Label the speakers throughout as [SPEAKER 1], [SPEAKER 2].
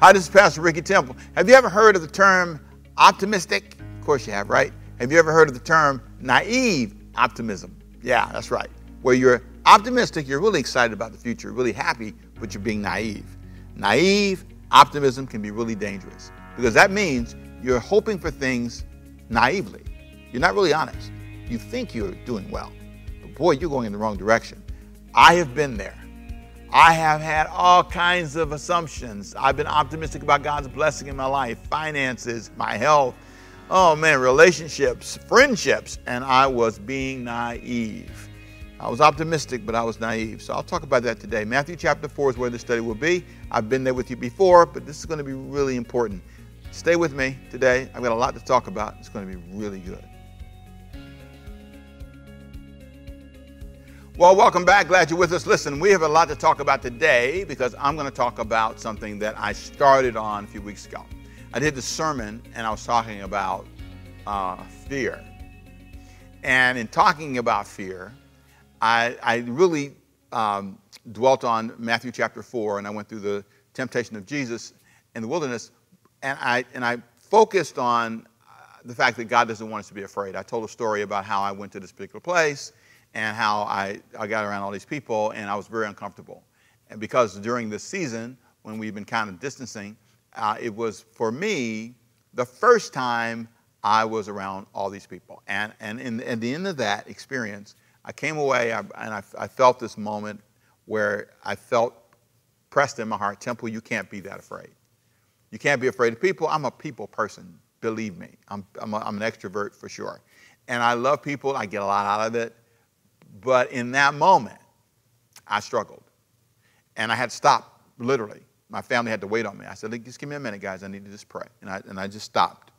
[SPEAKER 1] Hi, this is Pastor Ricky Temple. Have you ever heard of the term optimistic? Of course you have, right? Have you ever heard of the term naive optimism? Yeah, that's right. Where you're optimistic, you're really excited about the future, really happy, but you're being naive. Naive optimism can be really dangerous because that means you're hoping for things naively. You're not really honest. You think you're doing well, but boy, you're going in the wrong direction. I have been there. I have had all kinds of assumptions. I've been optimistic about God's blessing in my life, finances, my health, oh man, relationships, friendships, and I was being naive. I was optimistic, but I was naive. So I'll talk about that today. Matthew chapter 4 is where the study will be. I've been there with you before, but this is going to be really important. Stay with me today. I've got a lot to talk about. It's going to be really good. Well, welcome back. Glad you're with us. Listen, we have a lot to talk about today because I'm going to talk about something that I started on a few weeks ago. I did the sermon and I was talking about uh, fear. And in talking about fear, I, I really um, dwelt on Matthew chapter 4 and I went through the temptation of Jesus in the wilderness. And I, and I focused on uh, the fact that God doesn't want us to be afraid. I told a story about how I went to this particular place and how I, I got around all these people and I was very uncomfortable. And because during this season, when we've been kind of distancing, uh, it was for me the first time I was around all these people. And, and in, at the end of that experience, I came away I, and I, I felt this moment where I felt pressed in my heart Temple, you can't be that afraid. You can't be afraid of people. I'm a people person, believe me. I'm, I'm, a, I'm an extrovert for sure. And I love people, I get a lot out of it. But in that moment, I struggled. And I had to stop, literally. My family had to wait on me. I said, just give me a minute, guys. I need to just pray. And I, and I just stopped.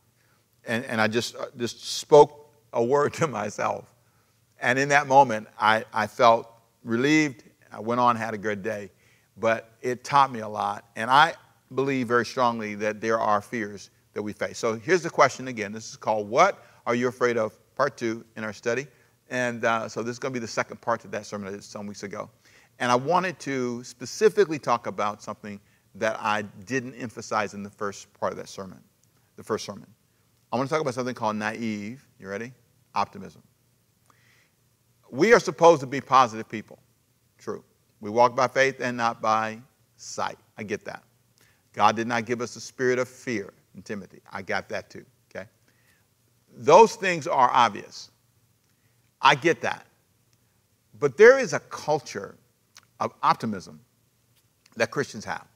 [SPEAKER 1] And, and I just, uh, just spoke a word to myself. And in that moment, I, I felt relieved. I went on, had a good day. But it taught me a lot. And I believe very strongly that there are fears that we face. So here's the question again. This is called What Are You Afraid of? Part two in our study. And uh, so this is going to be the second part to that sermon I did some weeks ago. And I wanted to specifically talk about something that I didn't emphasize in the first part of that sermon, the first sermon. I want to talk about something called naive, you ready? Optimism. We are supposed to be positive people. True. We walk by faith and not by sight. I get that. God did not give us a spirit of fear in Timothy. I got that too, okay? Those things are obvious. I get that. But there is a culture of optimism that Christians have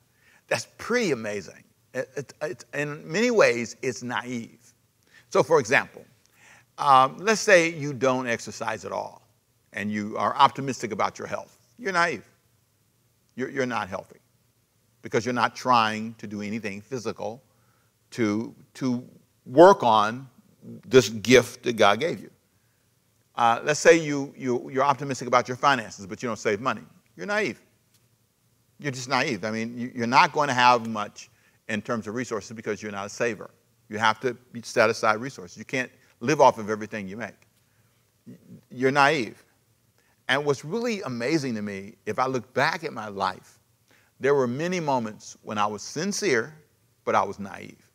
[SPEAKER 1] that's pretty amazing. It, it, it, in many ways, it's naive. So, for example, um, let's say you don't exercise at all and you are optimistic about your health. You're naive. You're, you're not healthy because you're not trying to do anything physical to, to work on this gift that God gave you. Uh, let's say you, you, you're optimistic about your finances, but you don't save money. You're naive. You're just naive. I mean, you, you're not going to have much in terms of resources because you're not a saver. You have to set aside resources. You can't live off of everything you make. You're naive. And what's really amazing to me, if I look back at my life, there were many moments when I was sincere, but I was naive.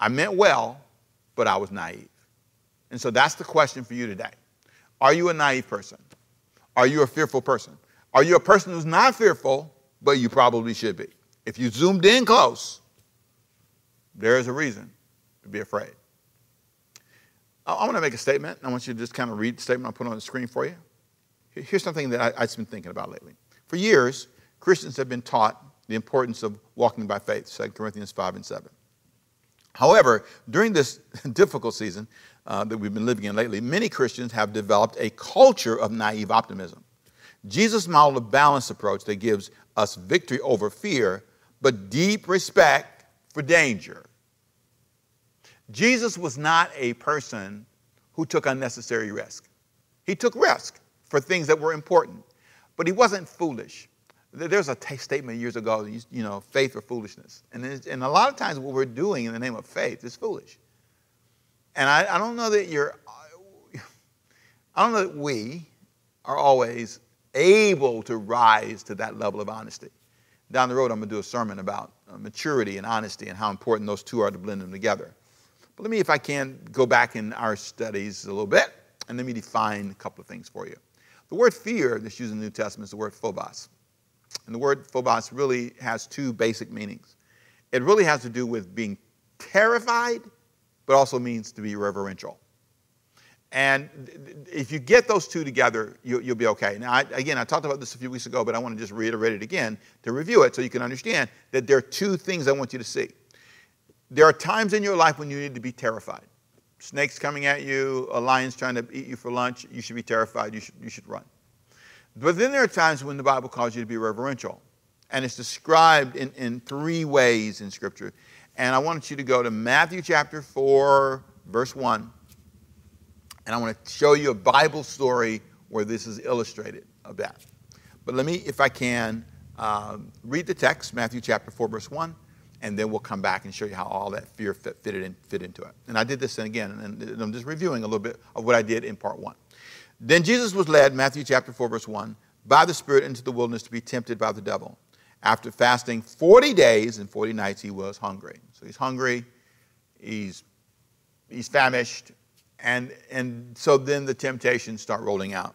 [SPEAKER 1] I meant well, but I was naive. And so that's the question for you today. Are you a naive person? Are you a fearful person? Are you a person who's not fearful, but you probably should be? If you zoomed in close, there is a reason to be afraid. I, want to make a statement. I want you to just kind of read the statement I'll put on the screen for you. Here's something that I, I've been thinking about lately. For years, Christians have been taught the importance of walking by faith, 2 Corinthians 5 and 7. However, during this difficult season, uh, that we've been living in lately, many Christians have developed a culture of naive optimism. Jesus modeled a balanced approach that gives us victory over fear, but deep respect for danger. Jesus was not a person who took unnecessary risk. He took risk for things that were important, but he wasn't foolish. There's a t- statement years ago, you know, faith or foolishness. And, and a lot of times what we're doing in the name of faith is foolish. And I, I don't know that you're, I don't know that we are always able to rise to that level of honesty. Down the road, I'm going to do a sermon about uh, maturity and honesty and how important those two are to blend them together. But let me, if I can, go back in our studies a little bit and let me define a couple of things for you. The word fear that's used in the New Testament is the word phobos. And the word phobos really has two basic meanings. It really has to do with being terrified, but also means to be reverential. And if you get those two together, you, will be okay. Now, I, again, I talked about this a few weeks ago, but I want to just reiterate it again to review it so you can understand that there are two things I want you to see. There are times in your life when you need to be terrified. Snakes coming at you, a lion's trying to eat you for lunch, you should be terrified, you should, you should run. But then there are times when the Bible calls you to be reverential. And it's described in, in three ways in Scripture. And I want you to go to Matthew chapter 4, verse 1 and I want to show you a Bible story where this is illustrated of that. But let me, if I can, um, read the text, Matthew chapter 4, verse 1, and then we'll come back and show you how all that fear fit, fitted in, fit into it. And I did this again, and I'm just reviewing a little bit of what I did in part 1. Then Jesus was led, Matthew chapter 4, verse 1, by the Spirit into the wilderness to be tempted by the devil. After fasting 40 days and 40 nights, he was hungry. So he's hungry, he's, he's famished, and, and so then the temptations start rolling out.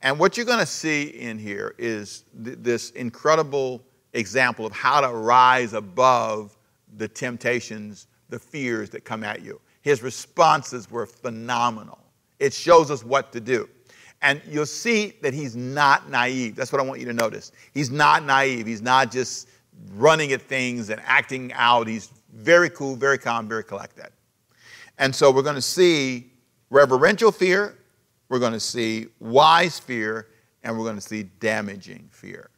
[SPEAKER 1] And what you're going to see in here is th- this incredible example of how to rise above the temptations, the fears that come at you. His responses were phenomenal. It shows us what to do. And you'll see that he's not naive. That's what I want you to notice. He's not naive. He's not just running at things and acting out. He's very cool, very calm, very collected. And so we're going to see reverential fear, we're going to see wise fear, and we're going to see damaging fear.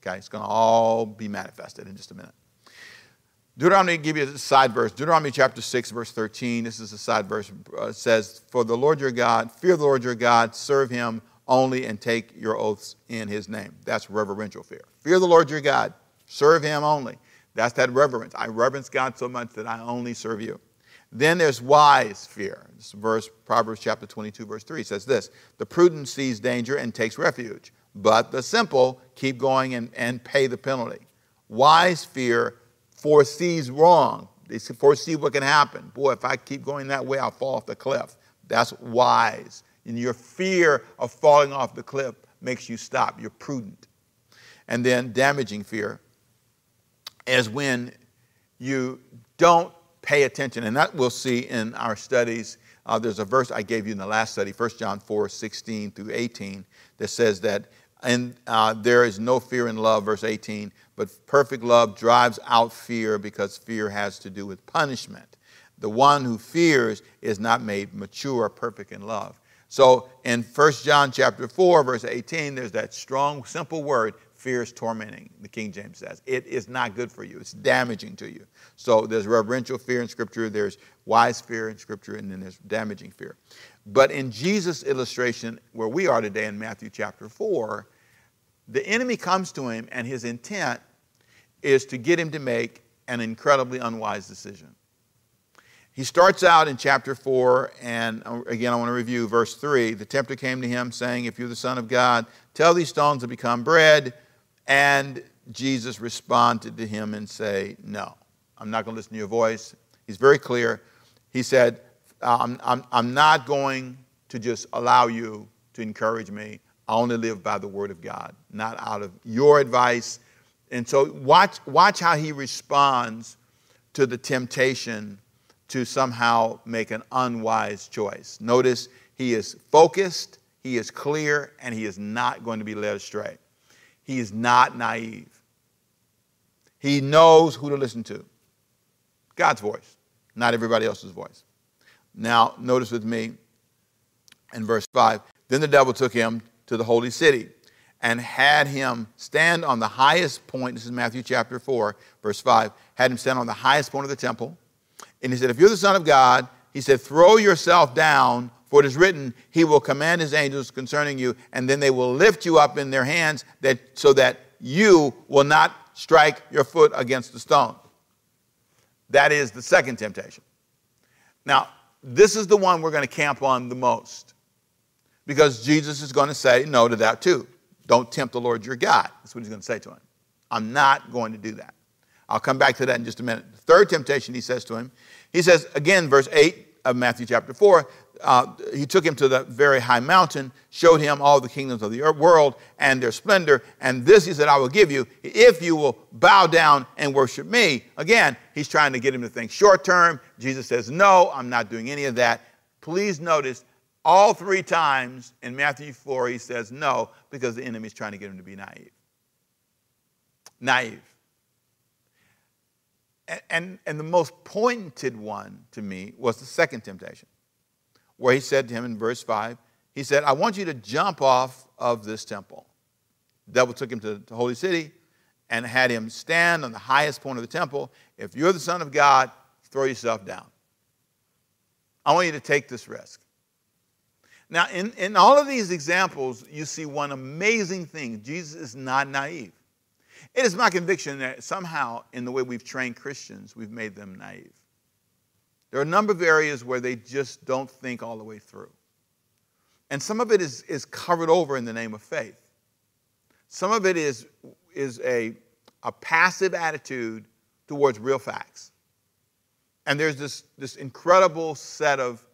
[SPEAKER 1] Okay, it's going to all be manifested in just a minute. Deuteronomy, give you a side verse. Deuteronomy chapter 6, verse 13. This is a side verse. Uh, says, For the Lord your God, fear the Lord your God, serve him only, and take your oaths in his name. That's reverential fear. Fear the Lord your God, serve him only. That's that reverence. I reverence God so much that I only serve you. Then there's wise fear. This verse, Proverbs chapter 22, verse 3 says this The prudent sees danger and takes refuge, but the simple keep going and, and pay the penalty. Wise fear foresees wrong. They foresee what can happen. Boy, if I keep going that way, I'll fall off the cliff. That's wise. And your fear of falling off the cliff makes you stop. You're prudent. And then damaging fear is when you don't pay attention. And that we'll see in our studies. Uh, there's a verse I gave you in the last study, 1 John 4 16 through 18, that says that and uh, there is no fear in love, verse 18, but perfect love drives out fear because fear has to do with punishment. The one who fears is not made mature or perfect in love. So in 1 John chapter 4, verse 18, there's that strong, simple word, fear is tormenting, the King James says. It is not good for you, it's damaging to you. So there's reverential fear in Scripture, there's wise fear in Scripture, and then there's damaging fear. But in Jesus' illustration, where we are today in Matthew chapter 4, the enemy comes to him, and his intent is to get him to make an incredibly unwise decision. He starts out in chapter 4, and uh, again, I want to review verse 3. The tempter came to him, saying, If you're the Son of God, tell these stones to become bread. And Jesus responded to him and say, No, I'm not going to listen to your voice. He's very clear. He said, I'm, I'm, I'm not going to just allow you to encourage me. I only live by the word of God, not out of your advice. And so watch, watch how he responds to the temptation to somehow make an unwise choice. Notice he is focused, he is clear, and he is not going to be led astray. He is not naive. He knows who to listen to God's voice, not everybody else's voice. Now, notice with me in verse 5 Then the devil took him to the holy city and had him stand on the highest point. This is Matthew chapter 4, verse 5. Had him stand on the highest point of the temple. And he said, If you're the Son of God, he said, throw yourself down, for it is written, He will command His angels concerning you, and then they will lift you up in their hands that, so that you will not strike your foot against the stone. That is the second temptation. Now, this is the one we're going to camp on the most because Jesus is going to say no to that too. Don't tempt the Lord your God. That's what he's going to say to him. I'm not going to do that. I'll come back to that in just a minute. The third temptation he says to him, he says, again, verse 8 of Matthew chapter 4, uh, he took him to the very high mountain, showed him all the kingdoms of the earth, world and their splendor. And this he said, I will give you if you will bow down and worship me. Again, he's trying to get him to think short term. Jesus says, No, I'm not doing any of that. Please notice all three times in Matthew 4, he says no because the enemy is trying to get him to be naive. Naive. And, and, and the most pointed one to me was the second temptation where he said to him in verse 5, he said, I want you to jump off of this temple. The devil took him to the holy city and had him stand on the highest point of the temple. If you're the Son of God, throw yourself down. I want you to take this risk. Now, in, in all of these examples, you see one amazing thing Jesus is not naive. It is my conviction that somehow, in the way we've trained Christians, we've made them naive. There are a number of areas where they just don't think all the way through. And some of it is, is covered over in the name of faith. Some of it is, is a, a passive attitude towards real facts. And there's this, this incredible set of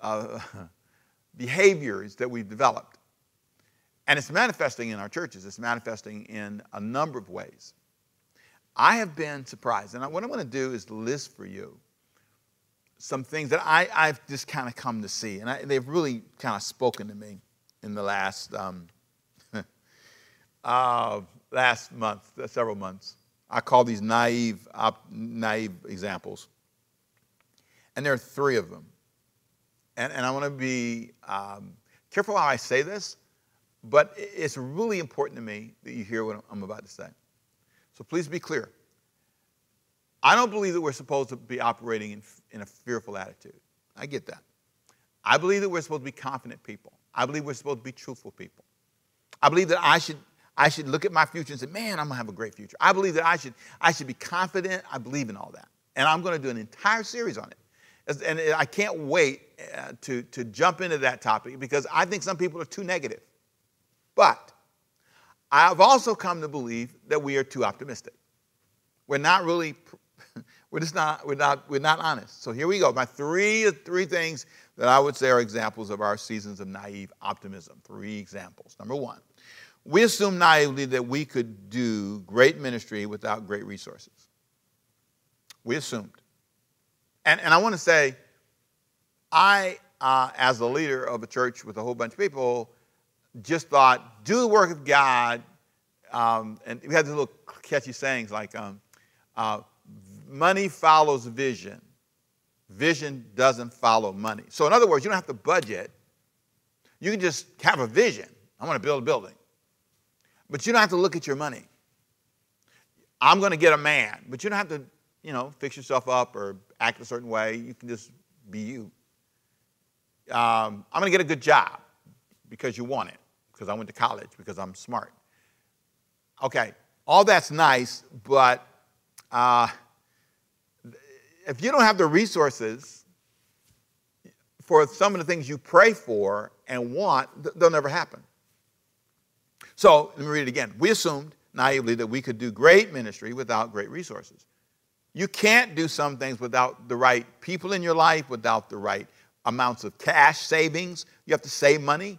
[SPEAKER 1] uh, behaviors that we've developed. And it's manifesting in our churches, it's manifesting in a number of ways. I have been surprised. And what I'm going to do is list for you some things that I, I've just kind of come to see, and I, they've really kind of spoken to me in the last um, uh, last month, uh, several months. I call these naive, op, naive examples, and there are three of them. And, and I want to be um, careful how I say this, but it's really important to me that you hear what I'm about to say. So please be clear. I don't believe that we're supposed to be operating in, in a fearful attitude. I get that. I believe that we're supposed to be confident people. I believe we're supposed to be truthful people. I believe that I should, I should look at my future and say, man, I'm going to have a great future. I believe that I should, I should be confident. I believe in all that. And I'm going to do an entire series on it. And I can't wait uh, to, to jump into that topic because I think some people are too negative. But I've also come to believe that we are too optimistic. We're not really we're just not, we're not, we're not honest. So here we go. My three, three things that I would say are examples of our seasons of naive optimism. Three examples. Number one, we assumed naively that we could do great ministry without great resources. We assumed. And, and I want to say, I, uh, as a leader of a church with a whole bunch of people, just thought, do the work of God. Um, and we had these little catchy sayings like, um, uh, money follows vision. Vision doesn't follow money. So, in other words, you don't have to budget. You can just have a vision. I want to build a building. But you don't have to look at your money. I'm going to get a man, but you don't have to, you know, fix yourself up or act a certain way. You can just be you. Um, I'm going to get a good job because you want it, because I went to college, because I'm smart. Okay, all that's nice, but uh, if you don't have the resources for some of the things you pray for and want, they'll never happen. So let me read it again. We assumed naively that we could do great ministry without great resources. You can't do some things without the right people in your life, without the right amounts of cash savings. You have to save money.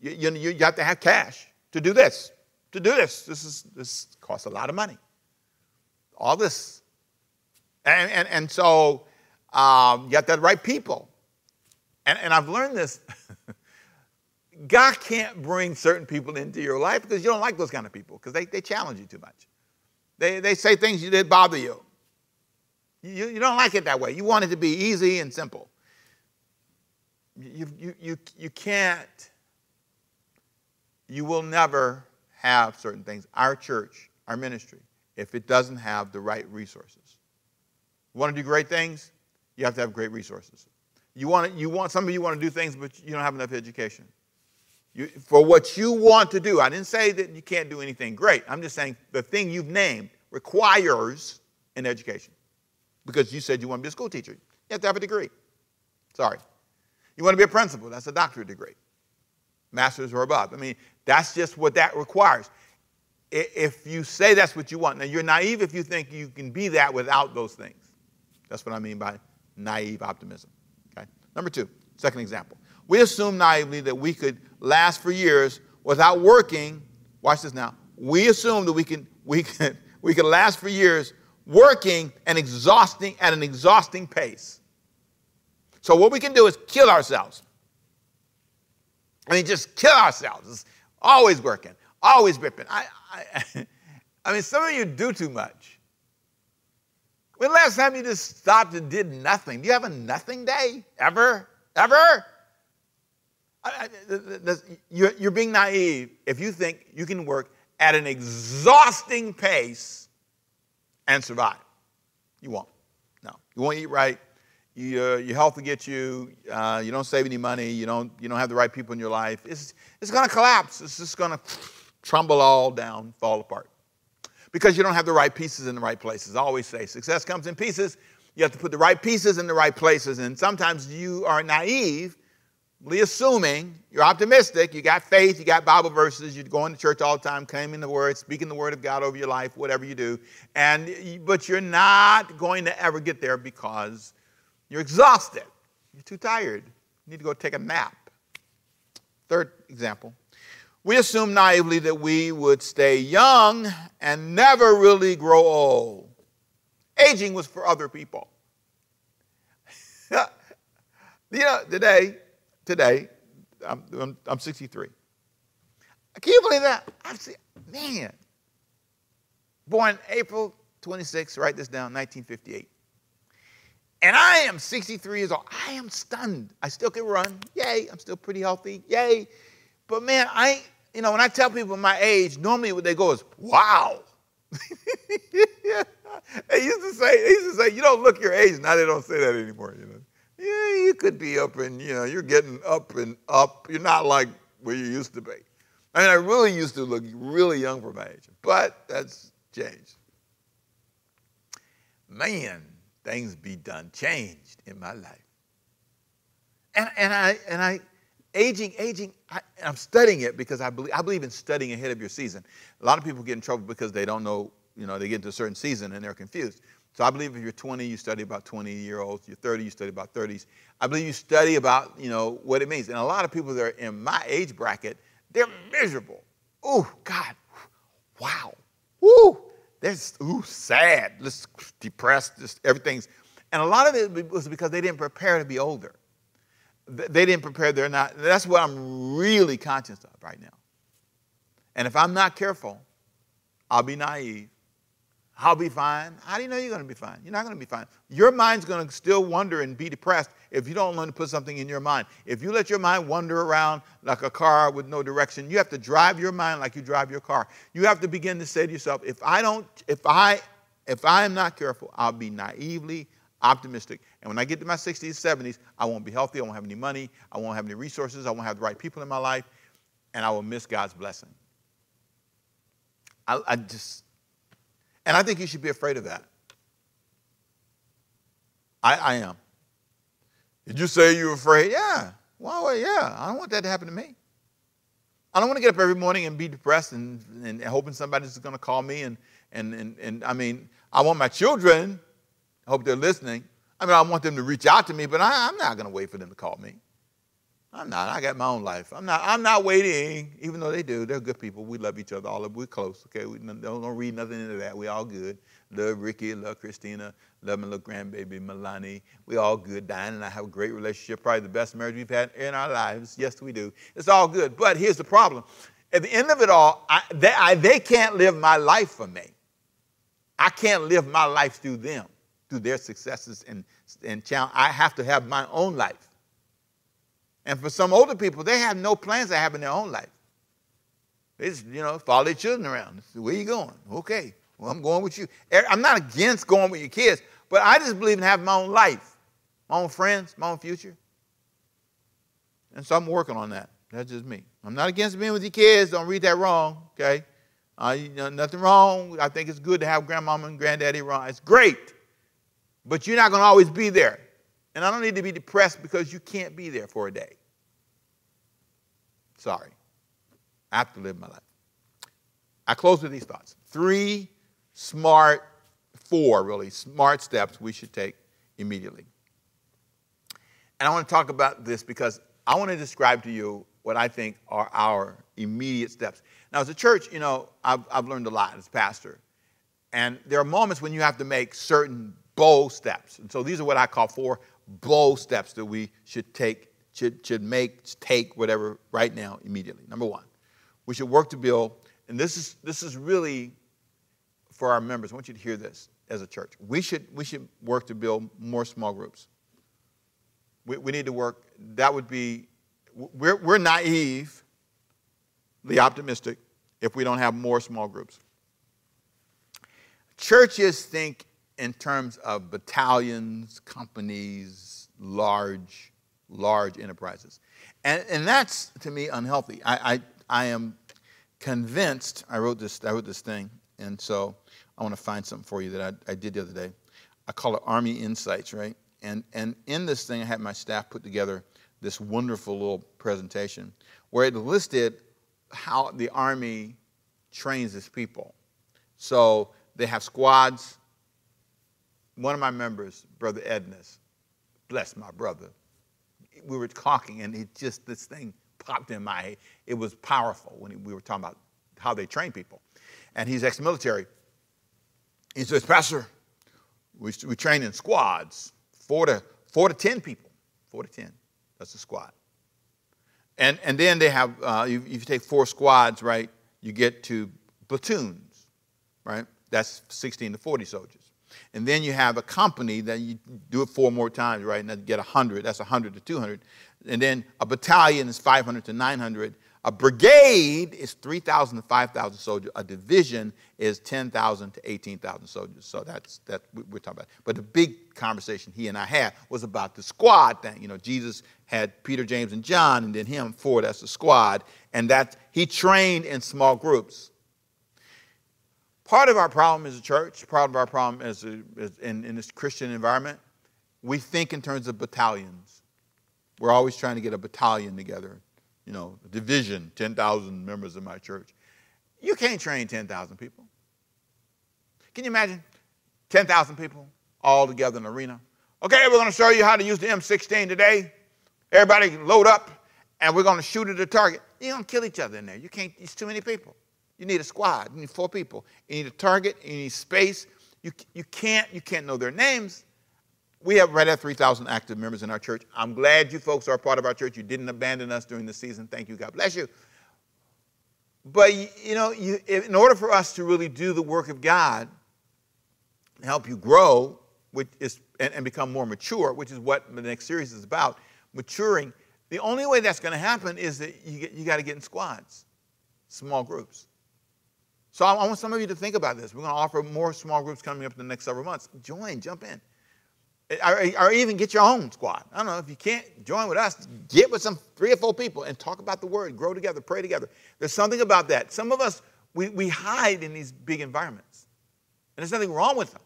[SPEAKER 1] You, you, you have to have cash to do this. To do this, this is this costs a lot of money. All this and, and, and so um, you have to have the right people. And, and I've learned this. God can't bring certain people into your life because you don't like those kind of people because they, they challenge you too much. They, they say things that bother you. you. You don't like it that way. You want it to be easy and simple. You, you, you, you can't, you will never have certain things. Our church, our ministry, if it doesn't have the right resources. You want to do great things? You have to have great resources. You want, you want some of you want to do things, but you don't have enough education. You, for what you want to do, I didn't say that you can't do anything great. I'm just saying the thing you've named requires an education. Because you said you want to be a school teacher. You have to have a degree. Sorry. You want to be a principal, that's a doctorate degree. Master's or above. I mean, that's just what that requires. if you say that's what you want. Now, you're naive if you think you can be that without those things. That's what I mean by naive optimism. Okay? Number two, second example. We assume naively that we could last for years without working. Watch this now. We assume that we can, we can, we can last for years working and exhausting at an exhausting pace. So what we can do is kill ourselves. I mean, just kill ourselves. It's always working, always ripping. I, I, I mean, some of you do too much. When last time you just stopped and did nothing? Do you have a nothing day? Ever? Ever? I, I, you're, you're being naive if you think you can work at an exhausting pace and survive. You won't. No. You won't eat right. You, uh, your health will get you. Uh, you don't save any money. You don't, you don't have the right people in your life. It's, it's going to collapse. It's just going to crumble all down, fall apart. Because you don't have the right pieces in the right places. I always say success comes in pieces. You have to put the right pieces in the right places. And sometimes you are naive, assuming you're optimistic, you got faith, you got Bible verses, you're going to church all the time, claiming the word, speaking the word of God over your life, whatever you do. And but you're not going to ever get there because you're exhausted. You're too tired. You need to go take a nap. Third example. We assume naively that we would stay young and never really grow old. Aging was for other people. you know, today, today, I'm, I'm, I'm 63. Can you believe that? I'm man. Born April 26, write this down, 1958. And I am 63 years old. I am stunned. I still can run. Yay. I'm still pretty healthy. Yay. But man, I, you know, when I tell people my age, normally what they go is, wow. they used to say, they used to say, you don't look your age. Now they don't say that anymore, you know. Yeah, you could be up and, you know, you're getting up and up. You're not like where you used to be. I mean, I really used to look really young for my age, but that's changed. Man, things be done changed in my life. And, and I, and I, aging, aging, I, am studying it because I believe, I believe in studying ahead of your season. A lot of people get in trouble because they don't know, you know, they get into a certain season and they're confused. So I believe if you're 20, you study about 20 year olds. You're 30, you study about 30s. I believe you study about, you know, what it means. And a lot of people that are in my age bracket, they're miserable. Oh, God. Wow. Woo. They're ooh, sad, just depressed, just everything's. And a lot of it was because they didn't prepare to be older. They didn't prepare, they're not. That's what I'm really conscious of right now. And if I'm not careful, I'll be naive I'll be fine. How do you know you're going to be fine? You're not going to be fine. Your mind's going to still wonder and be depressed if you don't learn to put something in your mind. If you let your mind wander around like a car with no direction, you have to drive your mind like you drive your car. You have to begin to say to yourself, if I don't, if I, if I am not careful, I'll be naively optimistic. And when I get to my 60s, 70s, I won't be healthy. I won't have any money. I won't have any resources. I won't have the right people in my life. And I will miss God's blessing. I, I just, and I think you should be afraid of that. I, I am. Did you say you're afraid? Yeah. Well, yeah. I don't want that to happen to me. I don't want to get up every morning and be depressed and, and hoping somebody's going to call me. And, and, and, and I mean, I want my children, I hope they're listening. I mean, I want them to reach out to me, but I, I'm not going to wait for them to call me. I'm not. I got my own life. I'm not. I'm not waiting. Even though they do, they're good people. We love each other. All of we're close. Okay, we don't, don't read nothing into that. We all good. Love Ricky. Love Christina. Love my little grandbaby Milani. We all good. Diane and I have a great relationship. Probably the best marriage we've had in our lives. Yes, we do. It's all good. But here's the problem. At the end of it all, I, they, I, they can't live my life for me. I can't live my life through them, through their successes and and challenge. I have to have my own life. And for some older people, they have no plans to have in their own life. They just, you know, follow their children around. Where you going? Okay, well, I'm going with you. Er, I'm not against going with your kids, but I just believe in having my own life, my own friends, my own future. And so I'm working on that. That's just me. I'm not against being with your kids. Don't read that wrong, okay? Uh, you know, nothing wrong. I think it's good to have grandmama and granddaddy around. It's great. But you're not going to always be there. And I don't need to be depressed because you can't be there for a day. Sorry. I have to live my life. I close with these thoughts. Three smart, four really, smart steps we should take immediately. And I want to talk about this because I want to describe to you what I think are our immediate steps. Now, as a church, you know, I've, I've learned a lot as pastor. And there are moments when you have to make certain bold steps. And so these are what I call four bold steps that we should take, should, should make, take, whatever, right now, immediately. Number one, we should work to build, and this is, this is really for our members. I want you to hear this as a church. We should, we should work to build more small groups. We, we need to work, that would be, we're, we're naive, the optimistic, if we don't have more small groups. Churches think in terms of battalions, companies, large, large enterprises. And, and that's, to me, unhealthy. I, I, I am convinced, I wrote, this, I wrote this thing, and so I want to find something for you that I, I did the other day. I call it Army Insights, right? And, and in this thing, I had my staff put together this wonderful little presentation where it listed how the Army trains its people. So they have squads. One of my members, Brother Edness, bless my brother, we were talking and it just, this thing popped in my head. It was powerful when we were talking about how they train people. And he's ex military. He says, Pastor, we, we train in squads, four to, four to 10 people. Four to 10. That's a squad. And, and then they have, uh, if you take four squads, right, you get to platoons, right? That's 16 to 40 soldiers. And then you have a company that you do it four more times, right? And get 100. That's 100 to 200. And then a battalion is 500 to 900. A brigade is 3,000 to 5,000 soldiers. A division is 10,000 to 18,000 soldiers. So that's that we're talking about. But the big conversation he and I had was about the squad thing. You know, Jesus had Peter, James, and John, and then him four. That's the squad, and that he trained in small groups. Part of our problem as a church, part of our problem as, a, as in, in this Christian environment, we think in terms of battalions. We're always trying to get a battalion together you know, division, 10,000 members of my church. You can't train 10,000 people. Can you imagine 10,000 people all together in an arena? Okay, we're going to show you how to use the M16 today. Everybody load up, and we're going to shoot at a target. You're going to kill each other in there. You can't, it's too many people. You need a squad. You need four people. You need a target. You need space. You, you, can't, you can't know their names. We have right at 3,000 active members in our church. I'm glad you folks are part of our church. You didn't abandon us during the season. Thank you. God bless you. But, you know, you, in order for us to really do the work of God, help you grow which is, and, and become more mature, which is what the next series is about, maturing, the only way that's going to happen is that you, you got to get in squads, small groups. So I, want some of you to think about this. We're going to offer more small groups coming up in the next several months. Join, jump in eh, or, or, even get your own squad. I don't know if you can't join with us, get with some three or four people and talk about the word, grow together, pray together. There's something about that. Some of us, we, we hide in these big environments, and there's nothing wrong with them.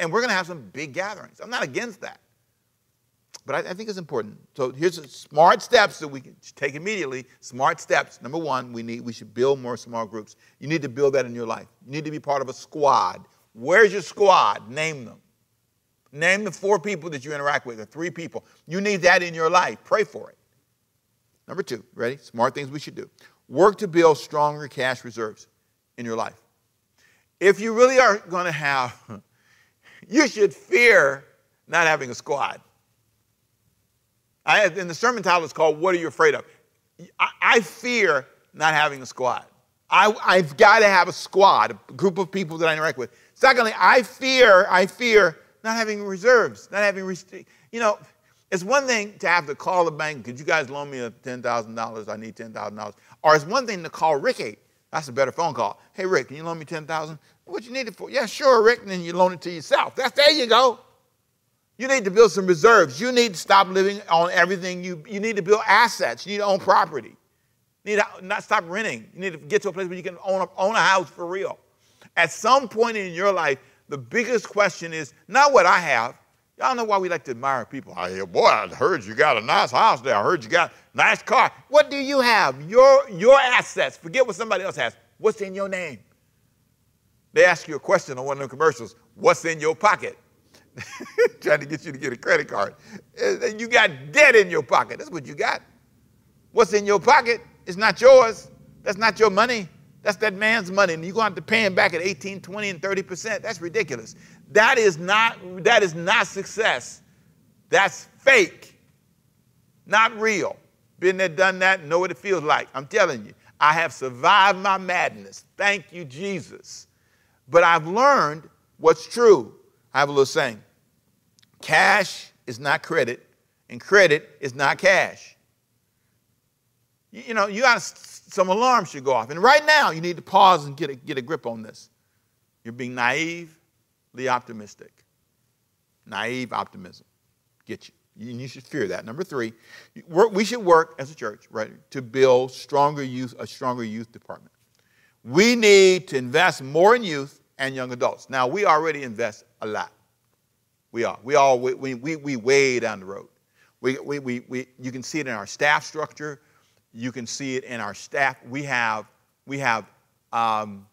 [SPEAKER 1] And we're going to have some big gatherings. I'm not against that. But I, I think it's important. So here's smart steps that we can take immediately. Smart steps. Number one, we need we should build more small groups. You need to build that in your life. You need to be part of a squad. Where's your squad? Name them. Name the four people that you interact with, or three people. You need that in your life. Pray for it. Number two, ready? Smart things we should do. Work to build stronger cash reserves in your life. If you really are going to have, you should fear not having a squad. I, in the sermon title, it's called What Are You Afraid of? I, I fear not having a squad. I, I've got to have a squad, a group of people that I interact with. Secondly, I fear, I fear not having reserves, not having, rest- you know, it's one thing to have to call the bank, could you guys loan me a $10,000? I need $10,000. Or it's one thing to call Ricky. That's a better phone call. Hey, Rick, can you loan me 10000 What you need it for? Yeah, sure, Rick. And then you loan it to yourself. That's, there you go. You need to build some reserves. You need to stop living on everything. You, you need to build assets. You need to own property. You need to not stop renting. You need to get to a place where you can own a, own a house for real. At some point in your life, the biggest question is not what I have. Y'all know why we like to admire people. I hear, boy, I heard you got a nice house there. I heard you got a nice car. What do you have? Your, your assets. Forget what somebody else has. What's in your name? They ask you a question on one of the commercials What's in your pocket? Trying to get you to get a credit card. You got debt in your pocket. That's what you got. What's in your pocket is not yours. That's not your money. That's that man's money. And you're going to have to pay him back at 18, 20, and 30%. That's ridiculous. That is not, that is not success. That's fake. Not real. Been there, done that, know what it feels like. I'm telling you, I have survived my madness. Thank you, Jesus. But I've learned what's true. I have a little saying cash is not credit, and credit is not cash. You, you know, you got some alarms should go off. And right now, you need to pause and get a, get a grip on this. You're being naively optimistic. Naive optimism. Get you. You should fear that. Number three, we should work as a church, right, to build stronger youth, a stronger youth department. We need to invest more in youth and young adults. Now, we already invest a lot. We are. We all we, we, we way down the road. We, we, we, we, you can see it in our staff structure. You can see it in our staff. We have, we have um,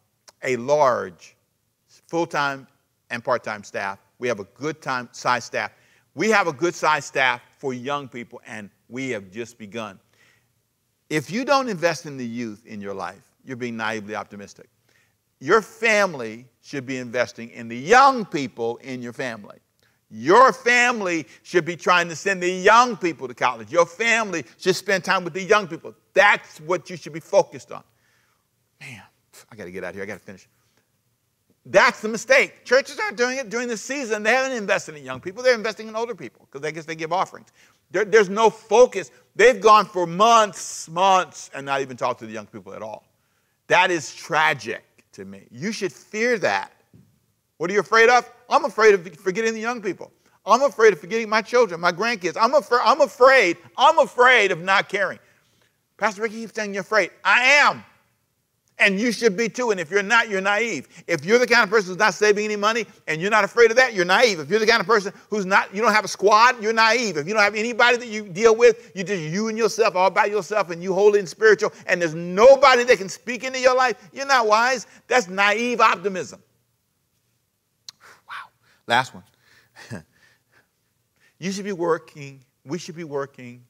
[SPEAKER 1] a large full-time and part-time staff. We have a good time size staff. We have a good size staff for young people, and we have just begun. If you don't invest in the youth in your life, you're being naively optimistic. Your family should be investing in the young people in your family. Your family should be trying to send the young people to college. Your family should spend time with the young people. That's what you should be focused on. Man, I got to get out of here. I got to finish. That's the mistake. Churches aren't doing it during the season. They haven't invested in young people. They're investing in older people because I guess they give offerings. There, there's no focus. They've gone for months, months, and not even talked to the young people at all. That is tragic to me. You should fear that. What are you afraid of? I'm afraid of forgetting the young people. I'm afraid of forgetting my children, my grandkids. I'm, afraid, I'm afraid, I'm afraid of not caring. Pastor Ricky keeps saying you're afraid. I am. And you should be too. And if you're not, you're naive. If you're the kind of person who's not saving any money and you're not afraid of that, you're naive. If you're the kind of person who's not, you don't have a squad, you're naive. If you don't have anybody that you deal with, you're just you and yourself all by yourself and you holy and spiritual, and there's nobody that can speak into your life, you're not wise. That's naive optimism. Wow. Last one. you should be working, we should be working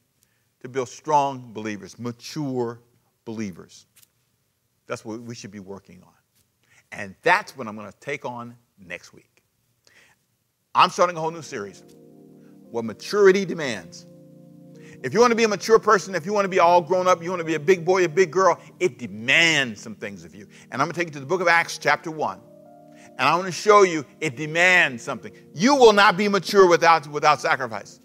[SPEAKER 1] to build strong believers, mature believers. That's what we should be working on. And that's what I'm going to take on next week. I'm starting a whole new series what maturity demands. If you want to be a mature person, if you want to be all grown up, you want to be a big boy, a big girl, it demands some things of you. And I'm going to take you to the book of Acts, chapter 1. And I want to show you it demands something. You will not be mature without, without sacrifice.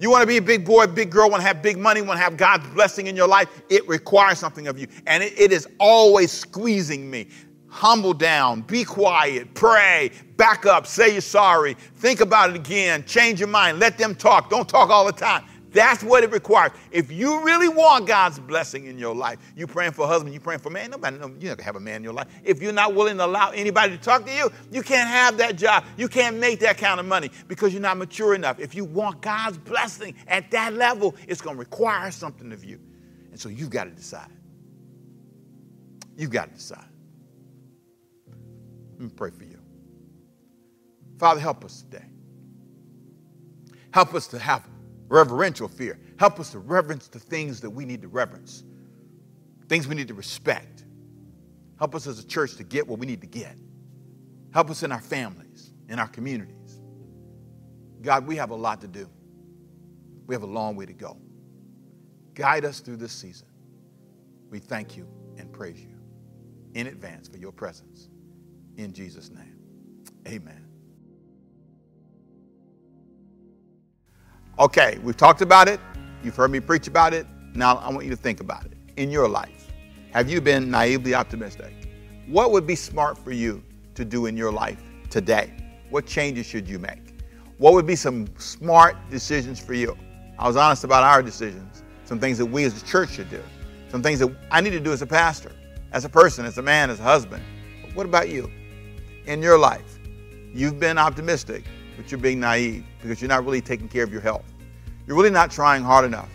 [SPEAKER 1] You want to be a big boy, big girl, want to have big money, want to have God's blessing in your life, it requires something of you. And it, it is always squeezing me. Humble down, be quiet, pray, back up, say you're sorry, think about it again, change your mind, let them talk. Don't talk all the time. That's what it requires. If you really want God's blessing in your life, you praying for a husband, you praying for a man. Nobody, no, you don't gonna have a man in your life. If you're not willing to allow anybody to talk to you, you can't have that job. You can't make that kind of money because you're not mature enough. If you want God's blessing at that level, it's going to require something of you. And so you've got to decide. You've got to decide. Let me pray for you. Father, help us today. Help us to have reverential fear. Help us to reverence the things that we need to reverence, things we need to respect. Help us as a church to get what we need to get. Help us in our families, in our communities. God, we have a lot to do. We have a long way to go. Guide us through this season. We thank you and praise you in advance for your presence. In Jesus' name, amen. Okay, we've talked about it. You've heard me preach about it. Now I want you to think about it. In your life, have you been naively optimistic? What would be smart for you to do in your life today? What changes should you make? What would be some smart decisions for you? I was honest about our decisions, some things that we as a church should do, some things that I need to do as a pastor, as a person, as a man, as a husband. But what about you? In your life, you've been optimistic but you're being naive because you're not really taking care of your health. You're really not trying hard enough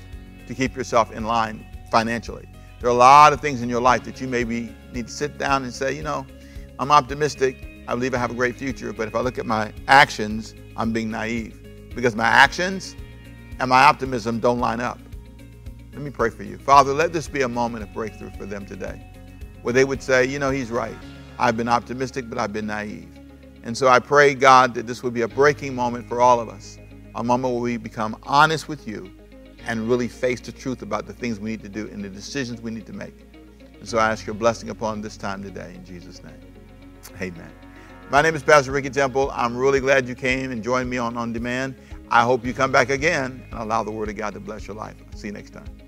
[SPEAKER 1] to keep yourself in line financially. There are a lot of things in your life that you maybe need to sit down and say, you know, I'm optimistic. I believe I have a great future. But if I look at my actions, I'm being naive because my actions and my optimism don't line up. Let me pray for you. Father, let this be a moment of breakthrough for them today where they would say, you know, he's right. I've been optimistic, but I've been naive. And so I pray, God, that this would be a breaking moment for all of us, a moment where we become honest with you and really face the truth about the things we need to do and the decisions we need to make. And so I ask your blessing upon this time today in Jesus' name. Amen. My name is Pastor Ricky Temple. I'm really glad you came and joined me on On Demand. I hope you come back again and allow the Word of God to bless your life. See you next time.